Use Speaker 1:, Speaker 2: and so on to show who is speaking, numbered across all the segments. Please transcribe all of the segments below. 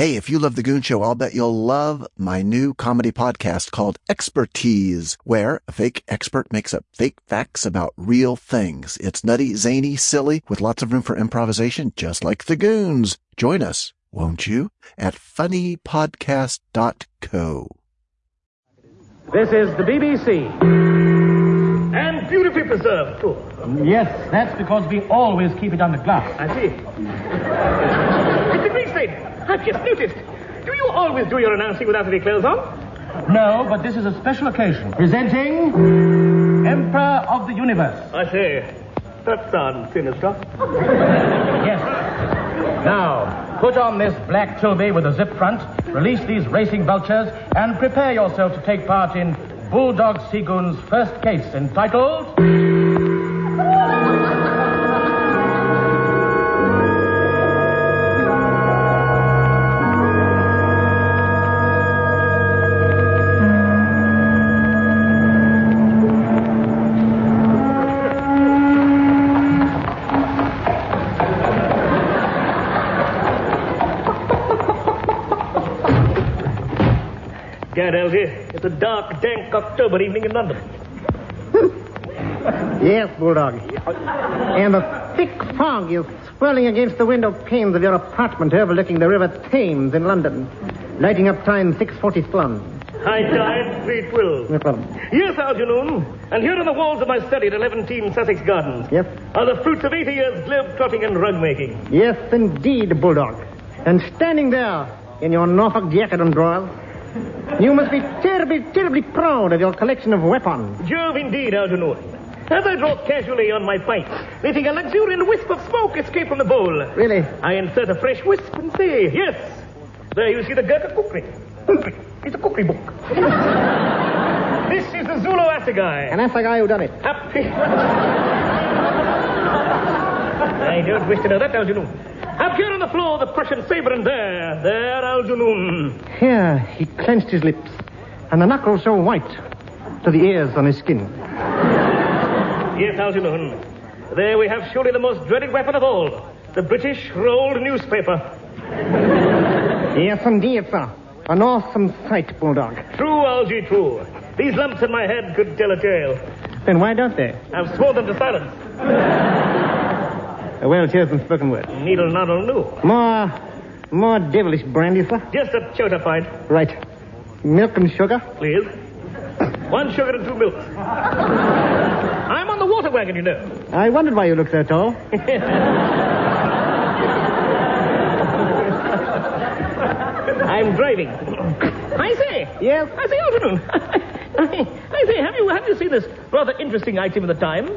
Speaker 1: Hey, if you love The Goon Show, I'll bet you'll love my new comedy podcast called Expertise, where a fake expert makes up fake facts about real things. It's nutty, zany, silly, with lots of room for improvisation, just like The Goons. Join us, won't you, at funnypodcast.co.
Speaker 2: This is the BBC.
Speaker 3: And beautifully preserved, too.
Speaker 2: Yes, that's because we always keep it under glass.
Speaker 3: I see. I've just noticed. Do you always do your announcing without any clothes on?
Speaker 2: No, but this is a special occasion. Presenting Emperor of the Universe.
Speaker 3: I see. That sounds sinister.
Speaker 2: Yes. Now, put on this black toby with a zip front, release these racing vultures, and prepare yourself to take part in Bulldog Seagoon's first case entitled.
Speaker 3: October evening in London.
Speaker 4: Yes, Bulldog. And a thick fog is swirling against the window panes of your apartment overlooking the River Thames in London, lighting up time 6.47.
Speaker 3: High tide, sweet will.
Speaker 4: No problem.
Speaker 3: Yes, Algernon. And here on the walls of my study at 11 Team Sussex Gardens
Speaker 4: Yes?
Speaker 3: are the fruits of 80 years globe-trotting and rug-making.
Speaker 4: Yes, indeed, Bulldog. And standing there in your Norfolk jacket and drawers, you must be terribly, terribly proud of your collection of weapons.
Speaker 3: Jove indeed, Algernon. As I draw casually on my pipe, letting a luxuriant wisp of smoke escape from the bowl,
Speaker 4: Really?
Speaker 3: I insert a fresh wisp and say, yes. There you see the Gurkha kukri. Cookery. It's a cookery book. this is the Zulu assegai.
Speaker 4: The guy who done it.
Speaker 3: Happy. I don't wish to know that, Algernon. Up here on the floor, the Prussian saber, and there, there, Algernon.
Speaker 4: Here, he clenched his lips, and the knuckles so white to the ears on his skin.
Speaker 3: Yes, Algernon. There we have surely the most dreaded weapon of all, the British rolled newspaper.
Speaker 4: Yes, indeed, sir. An awesome sight, Bulldog.
Speaker 3: True, Algie, true. These lumps in my head could tell a tale.
Speaker 4: Then why don't they?
Speaker 3: I've sworn them to silence.
Speaker 4: Uh, a well-chosen spoken word.
Speaker 3: Needle noddle knew.
Speaker 4: More, more devilish brandy, sir.
Speaker 3: Just a chota pint,
Speaker 4: Right. Milk and sugar?
Speaker 3: please. One sugar and two milks. I'm on the water wagon, you know.
Speaker 4: I wondered why you look so tall.
Speaker 3: I'm driving. I say.
Speaker 4: Yes?
Speaker 3: I say, Algernon. I say, have you have you seen this rather interesting item in the Times?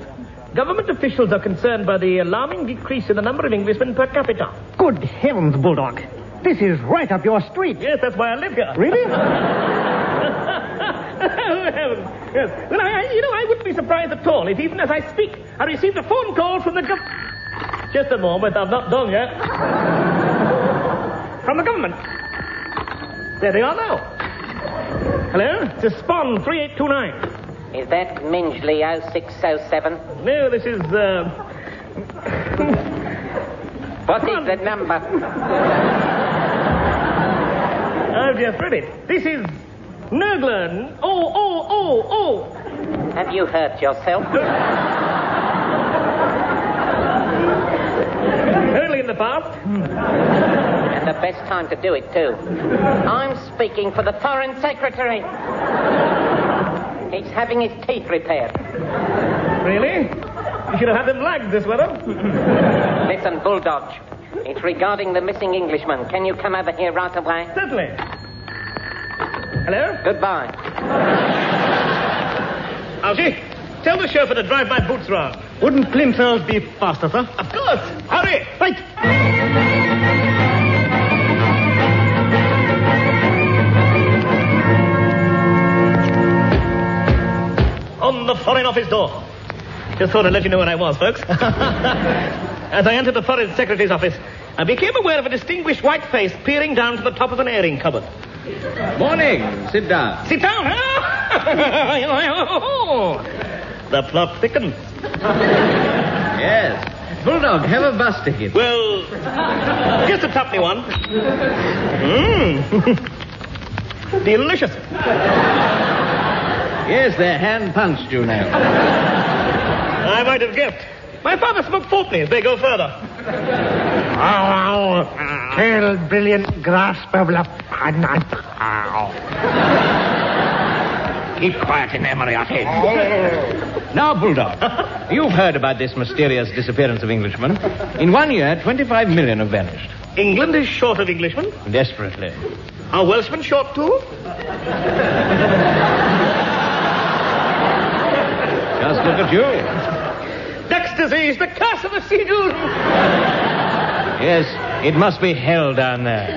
Speaker 3: Government officials are concerned by the alarming decrease in the number of Englishmen per capita.
Speaker 4: Good heavens, Bulldog. This is right up your street.
Speaker 3: Yes, that's why I live here.
Speaker 4: Really?
Speaker 3: oh, heavens. Yes. Well, I, I- you know, I wouldn't be surprised at all if even as I speak, I received a phone call from the government. Just a moment, I've not done yet. from the government. There they are now. Hello? It's a Spawn 3829.
Speaker 5: Is that Mingley 0607?
Speaker 3: No, this is, uh...
Speaker 5: What is the number?
Speaker 3: I've just read it. This is Nurgler. Oh, oh, oh, oh.
Speaker 5: Have you hurt yourself?
Speaker 3: Early in the past.
Speaker 5: And the best time to do it, too. I'm speaking for the Foreign Secretary. He's having his teeth repaired.
Speaker 3: Really? You should have had them lagged this weather.
Speaker 5: Listen, Bulldog. It's regarding the missing Englishman. Can you come over here right away?
Speaker 3: Certainly. Hello?
Speaker 5: Goodbye.
Speaker 3: Algie, tell the chauffeur to drive my boots round.
Speaker 4: Wouldn't Plimsolls be faster, sir?
Speaker 3: Of course. Hurry.
Speaker 4: Right.
Speaker 3: On the Foreign Office door. Just thought I'd let you know where I was, folks. As I entered the Foreign Secretary's office, I became aware of a distinguished white face peering down to the top of an airing cupboard.
Speaker 6: Morning. Sit down.
Speaker 3: Sit down, huh? the plot thickens.
Speaker 6: Yes. Bulldog, have a bus ticket.
Speaker 3: Well, just a tuppenny one. Mmm. Delicious.
Speaker 6: Yes, they're hand punched, you know.
Speaker 3: I might have guessed. My father smoked fourpennies. They go further.
Speaker 4: Oh, tail brilliant grasp of la
Speaker 6: Keep quiet in there, Moriarty. Now, Bulldog, you've heard about this mysterious disappearance of Englishmen. In one year, 25 million have vanished.
Speaker 3: England is short of Englishmen.
Speaker 6: Desperately.
Speaker 3: Are Welshmen short too?
Speaker 6: Just look at you.
Speaker 3: Duck's disease, the curse of the seagull.
Speaker 6: Yes, it must be hell down there.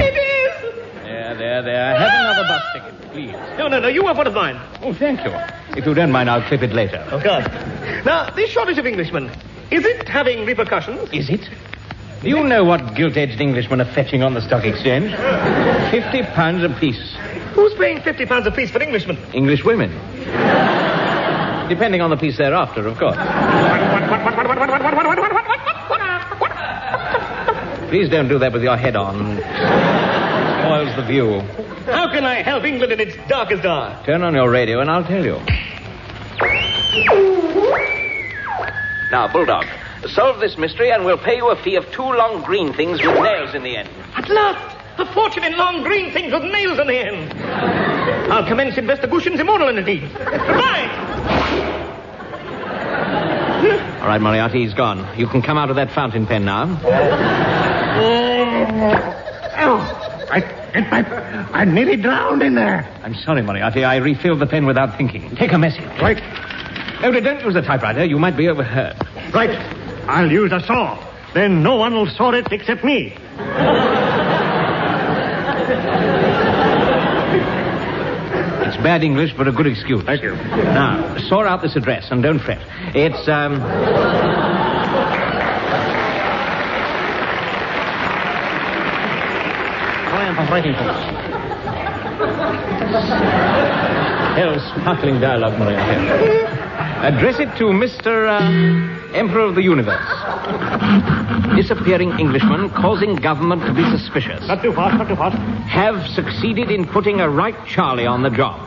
Speaker 3: It is.
Speaker 6: There, there, there. Have another bus ticket, please.
Speaker 3: No, no, no. You have one of mine.
Speaker 6: Oh, thank you. If you don't mind, I'll clip it later.
Speaker 3: Oh, of course. Now, this shortage of Englishmen, is it having repercussions?
Speaker 6: Is it? Do you know what gilt-edged Englishmen are fetching on the stock exchange? Fifty pounds apiece.
Speaker 3: Who's paying 50 pounds apiece for Englishmen?
Speaker 6: English women. Depending on the piece they're after, of course. Please don't do that with your head on. Spoils the view.
Speaker 3: How can I help England in its darkest hour?
Speaker 6: Turn on your radio and I'll tell you. Now, Bulldog, solve this mystery and we'll pay you a fee of two long green things with nails in the end.
Speaker 3: At last! A fortune in long green things with nails in the end. I'll commence investigations immortal immortality. Goodbye!
Speaker 6: All right, Moriarty, he's gone. You can come out of that fountain pen now.
Speaker 4: Oh, oh I, I, I'm nearly drowned in there.
Speaker 6: I'm sorry, Moriarty. I refilled the pen without thinking. Take a message.
Speaker 4: Right, oh,
Speaker 6: No, don't use the typewriter. You might be overheard.
Speaker 4: right. I'll use a saw. Then no one will saw it except me.
Speaker 6: Bad English, but a good excuse.
Speaker 4: Thank you.
Speaker 6: Now, sort out this address and don't fret. It's, um. Hell, sparkling dialogue, Moriarty. Address it to Mr. Uh, Emperor of the Universe. Disappearing Englishmen causing government to be suspicious.
Speaker 4: Not too fast, not too fast.
Speaker 6: have succeeded in putting a right Charlie on the job.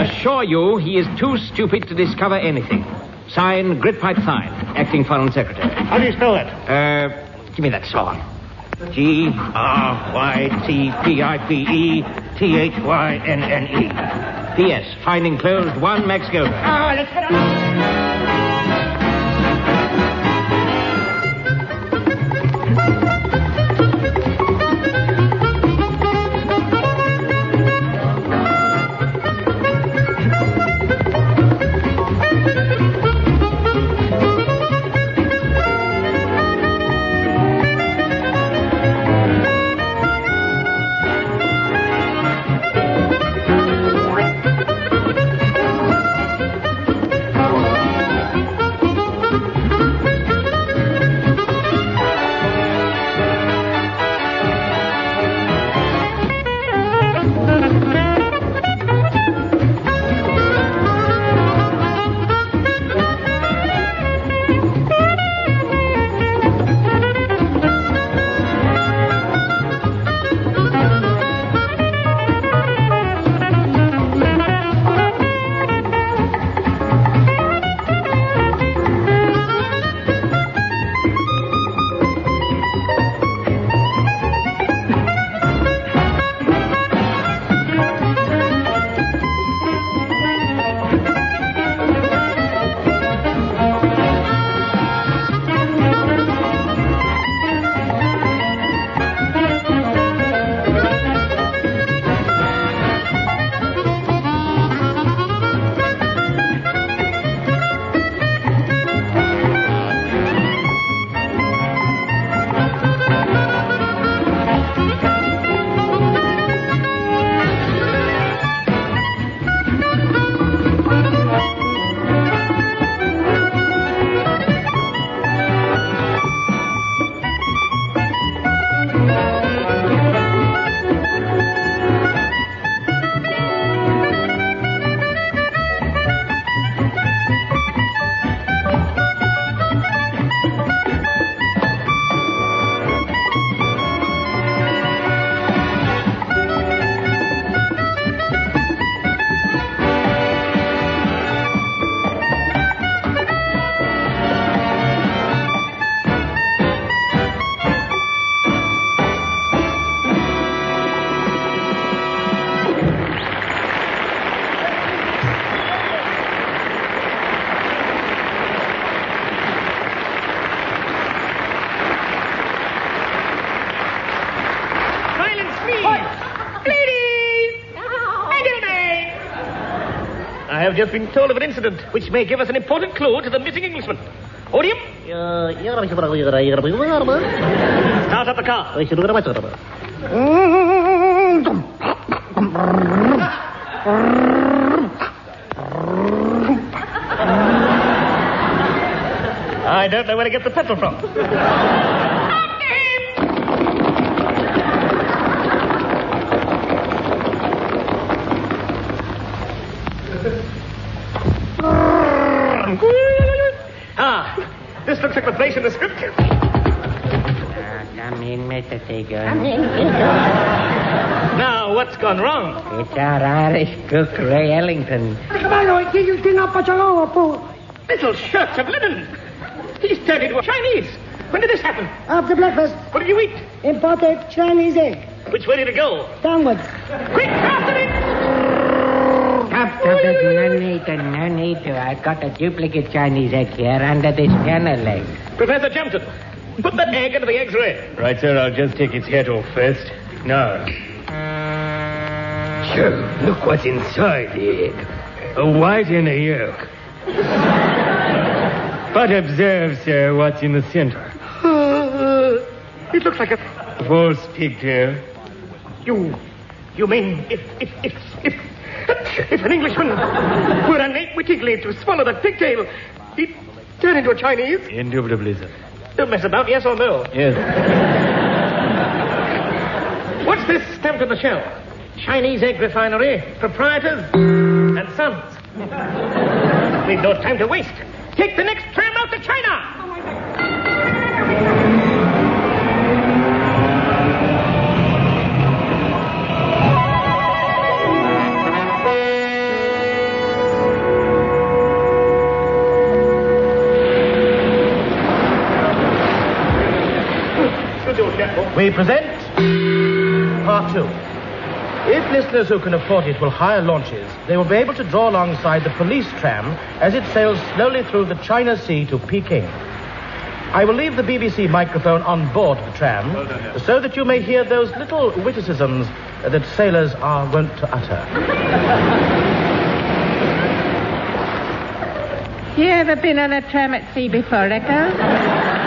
Speaker 6: Assure you he is too stupid to discover anything. Signed, Grytpype-Thynne, Acting Foreign Secretary.
Speaker 4: How do you spell that?
Speaker 6: Uh, give me that saw. G R Y T P I P E T H Y N N E. P.S. Finding enclosed one Max Gilbert.
Speaker 4: Ah, let's get on.
Speaker 3: Have just been told of an incident which may give us an important clue to the missing Englishman. Odium, start up the car. I don't know where to get the petrol from. ah, this looks like the place in the scriptures.
Speaker 5: Come in, Mr. Seagoon.
Speaker 3: Now, what's gone wrong?
Speaker 5: It's our Irish cook, Ray Ellington.
Speaker 3: Little shirts of linen. He's turned into a Chinese. When did this happen?
Speaker 7: After breakfast,
Speaker 3: What did you eat?
Speaker 7: imported Chinese egg.
Speaker 3: Which way did it go?
Speaker 7: Downwards.
Speaker 5: Stop, stop, there's no need to, no need to. I've got a duplicate Chinese egg here under this piano leg.
Speaker 3: Professor Jumpton, put that egg into the egg tray.
Speaker 8: Right, sir. I'll just take its head off first. Now. Sure, look what's inside the egg. A white and a yolk. but observe, sir, what's in the center.
Speaker 3: Uh, it looks like a...
Speaker 8: False pigtail.
Speaker 3: You... You mean if... if... if... if... If an Englishman were unwittingly to swallow that pigtail, he'd turn into a Chinese?
Speaker 8: Indubitably, sir.
Speaker 3: Don't mess about, yes or no?
Speaker 8: Yes.
Speaker 3: What's this stamped on the shell? Chinese egg refinery, proprietors, and sons. We've no time to waste. Take the next tram out to China! We present part two. If listeners who can afford it will hire launches, they will be able to draw alongside the police tram as it sails slowly through the China Sea to Peking. I will leave the BBC microphone on board the tram so that you may hear those little witticisms that sailors are wont to utter.
Speaker 9: You ever been on a tram at sea before, Echo?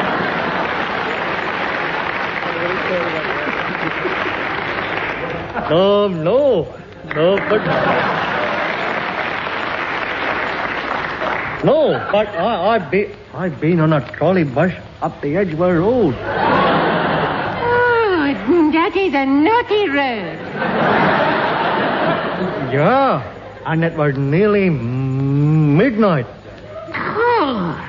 Speaker 8: No, no. No, but. No, but I, I've, been, I've been on a trolley bus up the Edgware Road.
Speaker 9: Oh, that is a naughty road.
Speaker 8: Yeah, and it was nearly midnight.
Speaker 9: Oh,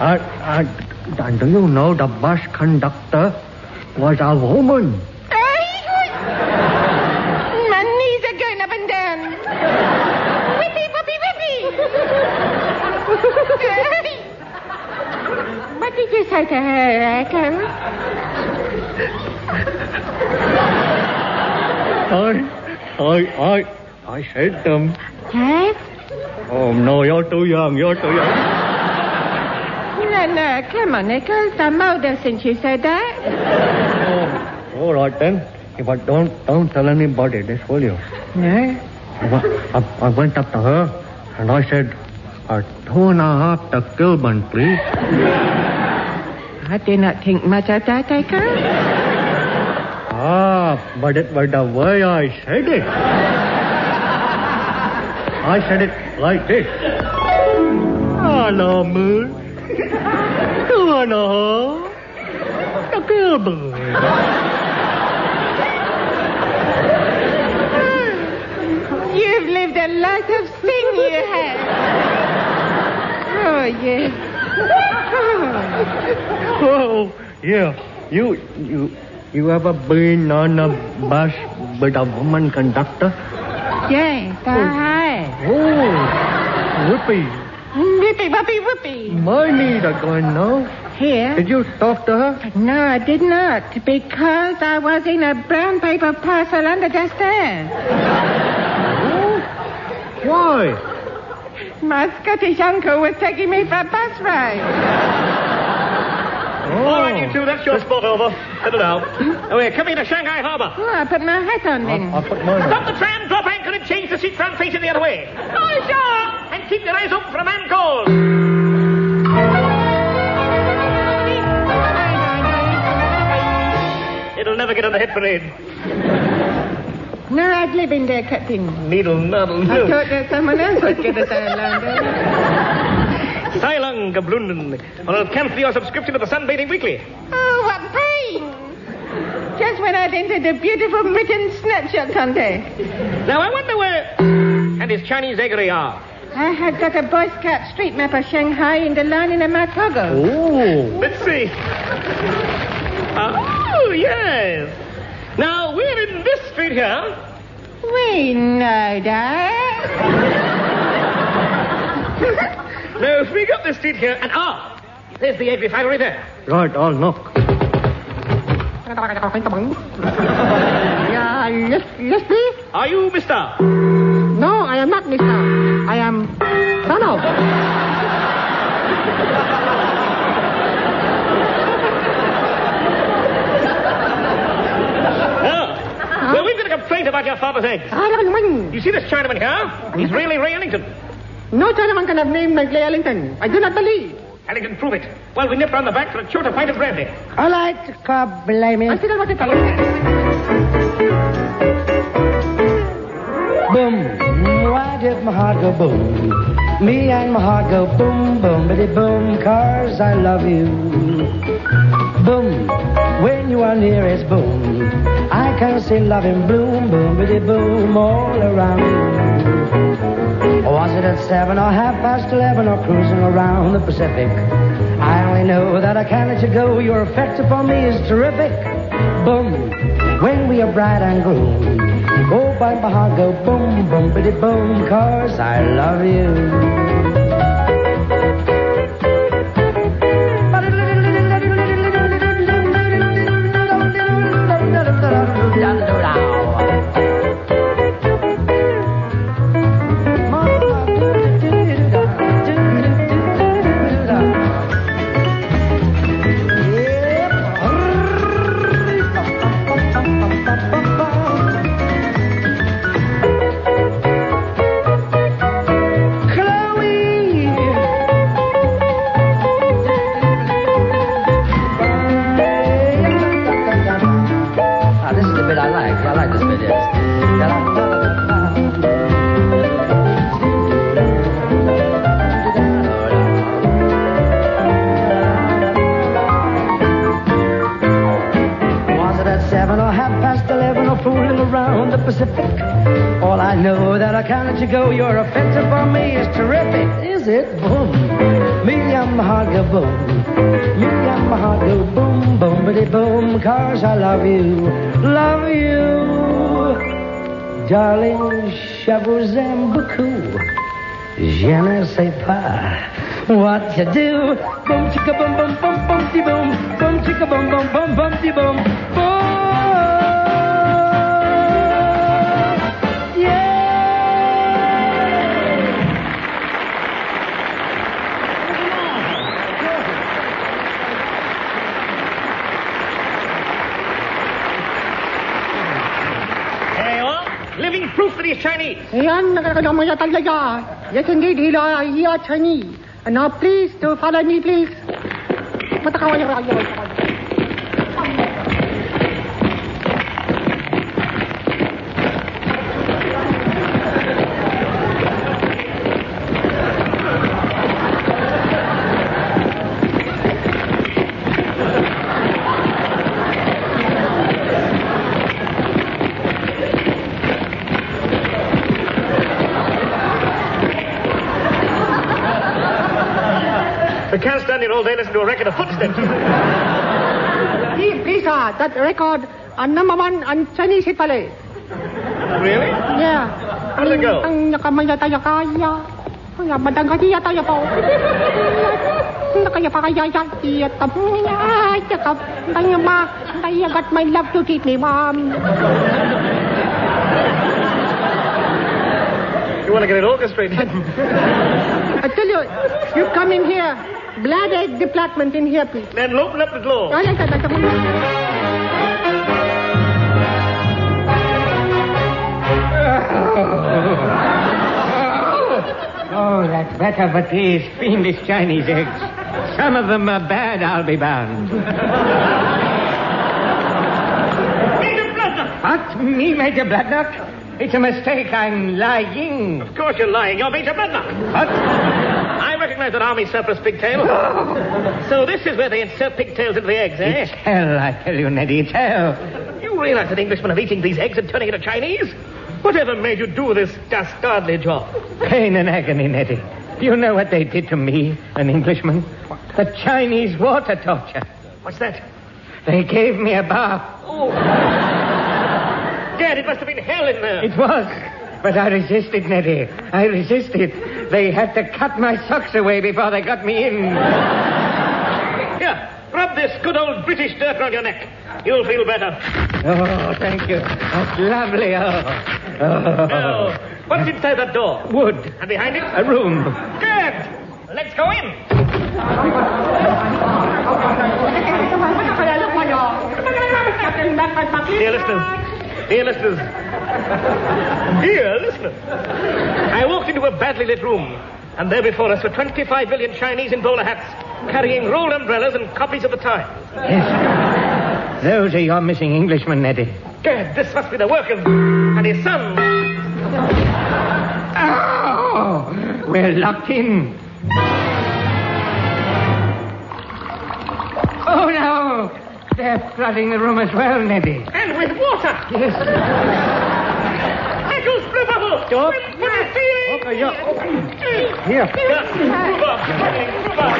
Speaker 8: And, and, and do you know the bus conductor was a woman?
Speaker 9: my knees are going up and down. Whippy, whippy, whippy. what did you say to her, Echo?
Speaker 8: I, I, I, I said them.
Speaker 9: Yes?
Speaker 8: Oh no, you're too young. You're too young.
Speaker 9: No, no, come on, Echo. I'm older since you said that.
Speaker 8: Oh, all right then. But don't don't tell anybody this, will you?
Speaker 9: No?
Speaker 8: I, I, I went up to her and I said, a two and a half to Kilburn, please.
Speaker 9: I do not think much of that, Echo.
Speaker 8: Ah, but it was the way I said it. I said it like this. Hello, Moon. Two and a half to Kilburn.
Speaker 9: You've lived a life of sin, you have. Oh, yes. Oh.
Speaker 8: Oh, yeah. You, you, you ever been on a bus with a woman conductor?
Speaker 9: Yes, I have.
Speaker 8: Oh, whoopee.
Speaker 9: Whippy, whippy, whippy.
Speaker 8: My knees are going now.
Speaker 9: Here?
Speaker 8: Did you talk to her?
Speaker 9: No, I did not, because I was in a brown paper parcel under the stairs.
Speaker 8: Why?
Speaker 9: My Scottish uncle was taking me for a bus ride. Oh.
Speaker 3: All right, you two, that's your spot over. Settle down. Hmm? Oh, we're coming to Shanghai Harbor.
Speaker 9: Oh, I put my hat on then.
Speaker 10: I'll put mine on.
Speaker 3: Stop the tram, drop anchor, and change the seat front facing the other way. Oh, sure. And keep your eyes open for a man called. It'll never get on the hit parade.
Speaker 9: No, I'd live in there, Captain.
Speaker 3: Needle, nuddle,
Speaker 9: I thought that someone else would get us out London.
Speaker 3: Silung Gablunden. Or I'll cancel your subscription to the Sunbathing Weekly.
Speaker 9: Oh, what pain! Just when I'd entered the beautiful Britain snapshot contest.
Speaker 3: Now, I wonder where... And his Chinese eggery are.
Speaker 9: I had got a Boy Scout street map of Shanghai in the lining of my toggle.
Speaker 10: Oh.
Speaker 3: Let's see. Ah, oh, yes. Now, we're in this street here.
Speaker 9: We know that.
Speaker 3: Now, if we got this street here, and ah, there's the egg refinery there.
Speaker 10: Right, I'll knock. yeah, yes, yes, please.
Speaker 3: Are you Mister?
Speaker 10: No, I am not Mister. I am Ronald.
Speaker 3: No. Well, we've got a complaint about your father's eggs. You see this Chinaman here? He's really Ray Ellington.
Speaker 10: No Chinaman can have named like Ray Ellington. I do not believe.
Speaker 3: Ellington, prove it. Well, we nip round the back for a short of pint of brandy.
Speaker 10: All right, God blame me. I still want to tell you.
Speaker 7: Boom, why did my heart go boom? Me and my heart go boom, boom, bitty boom, cause I love you. Boom, when you are near it's boom. I can see love in bloom, boom, bitty boom, all around you. Was it at seven or half past eleven or cruising around the Pacific? I only know that I can't let you go. Your effect upon me is terrific. Boom, when we are bride and groom. By my heart go boom, boom, bitty boom, cause I love you. I like. This bit, yes. Was it at seven or half past eleven or fooling around the Pacific? All I know that I can't let you go. Your offensive on me is terrific. Is it? Boom. Me my heart go boom. Me and my heart go boom, boom, bitty boom, cause I love you. Love you. Darling, je vous aime beaucoup. Je ne sais pas what to do. Boom, chicka, boom, boom, boom, boom, de boom. Boom, chicka, boom, boom, boom, boom, boom. Boom.
Speaker 10: Yes, indeed, he he are Chinese. Now, please, to follow me, please.
Speaker 3: All day listening to a record of footsteps.
Speaker 10: Please, please, sir, that record, uh, number one on Chinese hit parade.
Speaker 3: really?
Speaker 10: Yeah.
Speaker 3: How'd it go?
Speaker 10: Ang nakamaya tayo kaya. Ang madangaya tayo po. Nakaya pa kaya yan. Iya tapnya. Cakap. Tanya ma. I got my love to teach me, mom.
Speaker 3: You want to get it orchestrated?
Speaker 10: I tell you, you come in here. blood egg department in here, please.
Speaker 3: Then open up the door.
Speaker 10: Oh, yes, sir, yes, sir.
Speaker 6: Oh, that's better, but these fiendish Chinese eggs. Some of them are bad, I'll be bound.
Speaker 3: Major Bloodnok!
Speaker 6: What? Me, Major Bloodnok? It's a mistake. I'm lying.
Speaker 3: Of course you're lying. You're Major Bloodnok.
Speaker 6: What?
Speaker 3: I recognize that army surplus pigtail. so this is where they insert pigtails into the eggs, eh?
Speaker 6: It's hell, I tell you, Neddy. It's hell.
Speaker 3: You realize that Englishmen are eating these eggs and turning into Chinese? Whatever made you do this dastardly job?
Speaker 6: Pain and agony, Neddy. You know what they did to me, an Englishman? The Chinese water torture.
Speaker 3: What's that?
Speaker 6: They gave me a bath.
Speaker 3: Dad, it must have been hell in there.
Speaker 6: It was. But I resisted, Neddy. I resisted. They had to cut my socks away before they got me in.
Speaker 3: Here, rub this good old British dirt around your neck. You'll feel better.
Speaker 6: Oh, thank you. That's lovely. Oh. oh.
Speaker 3: Now, what's inside that door?
Speaker 6: Wood.
Speaker 3: And behind it?
Speaker 6: A room.
Speaker 3: Good. Let's go in. Dear listeners, dear listeners, dear listeners, I walked into a badly lit room, and there before us were 25 million Chinese in bowler hats, carrying rolled umbrellas and copies of the Times.
Speaker 6: Yes. Those are your missing Englishmen, Neddy.
Speaker 3: Gad, this must be the work of and his son.
Speaker 6: Oh, we're locked in. Oh, no. They're flooding the room as well, Neddy.
Speaker 3: And with water.
Speaker 6: Yes.
Speaker 3: Eccles, blue bubble.
Speaker 6: Stop.
Speaker 3: With, with the ceiling.
Speaker 6: Okay, yeah. Here.
Speaker 3: Yes, move up, move up.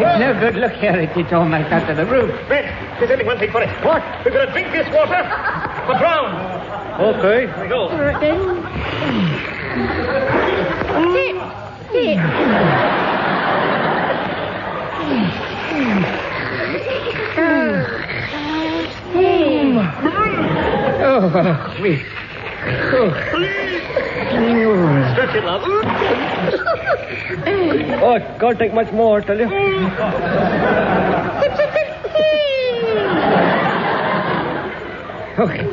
Speaker 6: It's no good. Look here. It, it's almost up to the roof.
Speaker 3: Red, there's only one thing for it.
Speaker 6: What?
Speaker 3: We're going to drink this water for drown.
Speaker 6: Okay.
Speaker 3: Here we go.
Speaker 6: Oh, we. Oh.
Speaker 3: Stretch it, love.
Speaker 6: Oh, can't take much more, tell you. Okay.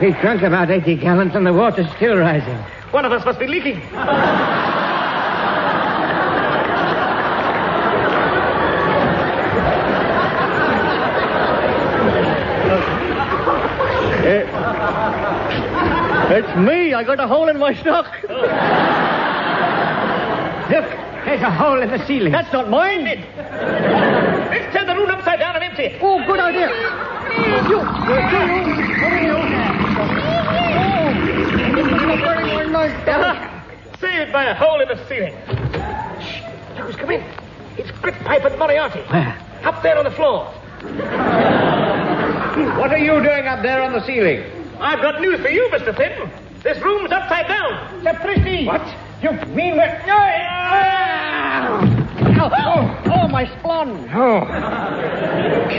Speaker 6: We drunk about 80 gallons and the water's still rising.
Speaker 3: One of us must be leaking.
Speaker 6: It's me. I got a hole in my stock. Look, there's a hole in the ceiling. That's not mine.
Speaker 3: Let's turn the room upside down and empty it.
Speaker 6: Oh, good idea. You, oh.
Speaker 3: Saved by a hole in the ceiling. Shh. Who's come in? It's Grytpype and Moriarty.
Speaker 6: Where?
Speaker 3: Up there on the floor.
Speaker 6: What are you doing up there on the ceiling?
Speaker 3: I've got news for you, Mr. Thynne. This room's upside down.
Speaker 6: Sapristi! What? You mean we're... Oh, oh, oh, my splon! Oh.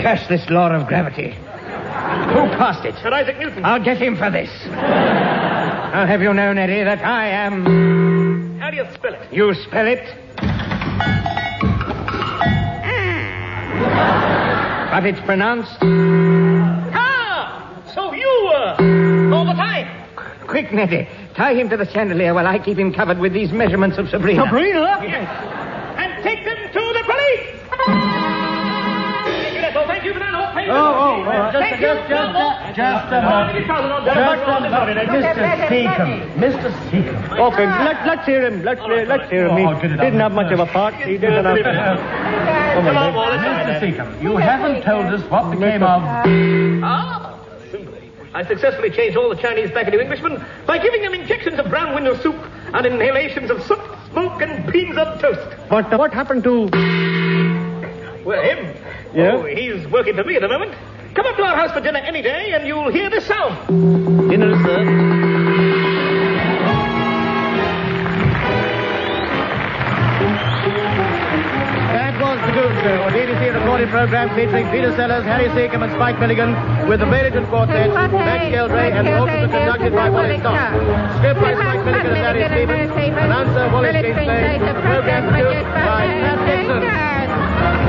Speaker 6: Curse this law of gravity. Who passed it?
Speaker 3: Sir Isaac Newton.
Speaker 6: I'll get him for this. I'll have you know, Eddie, that I am...
Speaker 3: How do you spell it?
Speaker 6: You spell it? Ah. But it's pronounced...
Speaker 3: So you all the time.
Speaker 6: Quick, Neddy. Tie him to the chandelier while I keep him covered with these measurements of Sabrina.
Speaker 3: Sabrina? Yes. And take them to the police. Thank you, that's. Thank you for that. all. Thank.
Speaker 8: Oh, oh, just,
Speaker 3: Thank you.
Speaker 8: just, just,
Speaker 3: Bravo.
Speaker 8: just a moment. Just a moment. Mr. Secombe. Mr. Secombe.
Speaker 6: Okay, let, let's hear him. Let's, let's hear him. He
Speaker 8: Oh, good enough.
Speaker 6: didn't have much of a part. He didn't have...
Speaker 3: Come on, Wallace.
Speaker 8: Mr. Secombe, you haven't told us what became of...
Speaker 3: Ah, simply. I successfully changed all the Chinese back into Englishmen by giving them injections of brown window soup and inhalations of soot, smoke, and beans on toast.
Speaker 6: But uh, what happened to...
Speaker 3: Well, him?
Speaker 6: Yeah?
Speaker 3: Oh, he's working for me at the moment. Come up to our house for dinner any day, and you'll hear this sound.
Speaker 6: Dinner, sir.
Speaker 9: Shoot, a BBC recorded program featuring Peter Sellers, Harry Secombe, and Spike Milligan with the Bellington Quartet, Max Geldray, and orchestra conducted by Wally Stott. Script by Spike Milligan
Speaker 8: and Larry Stephens. Announcer Wally Stevens. Program produced by Pat Dixon.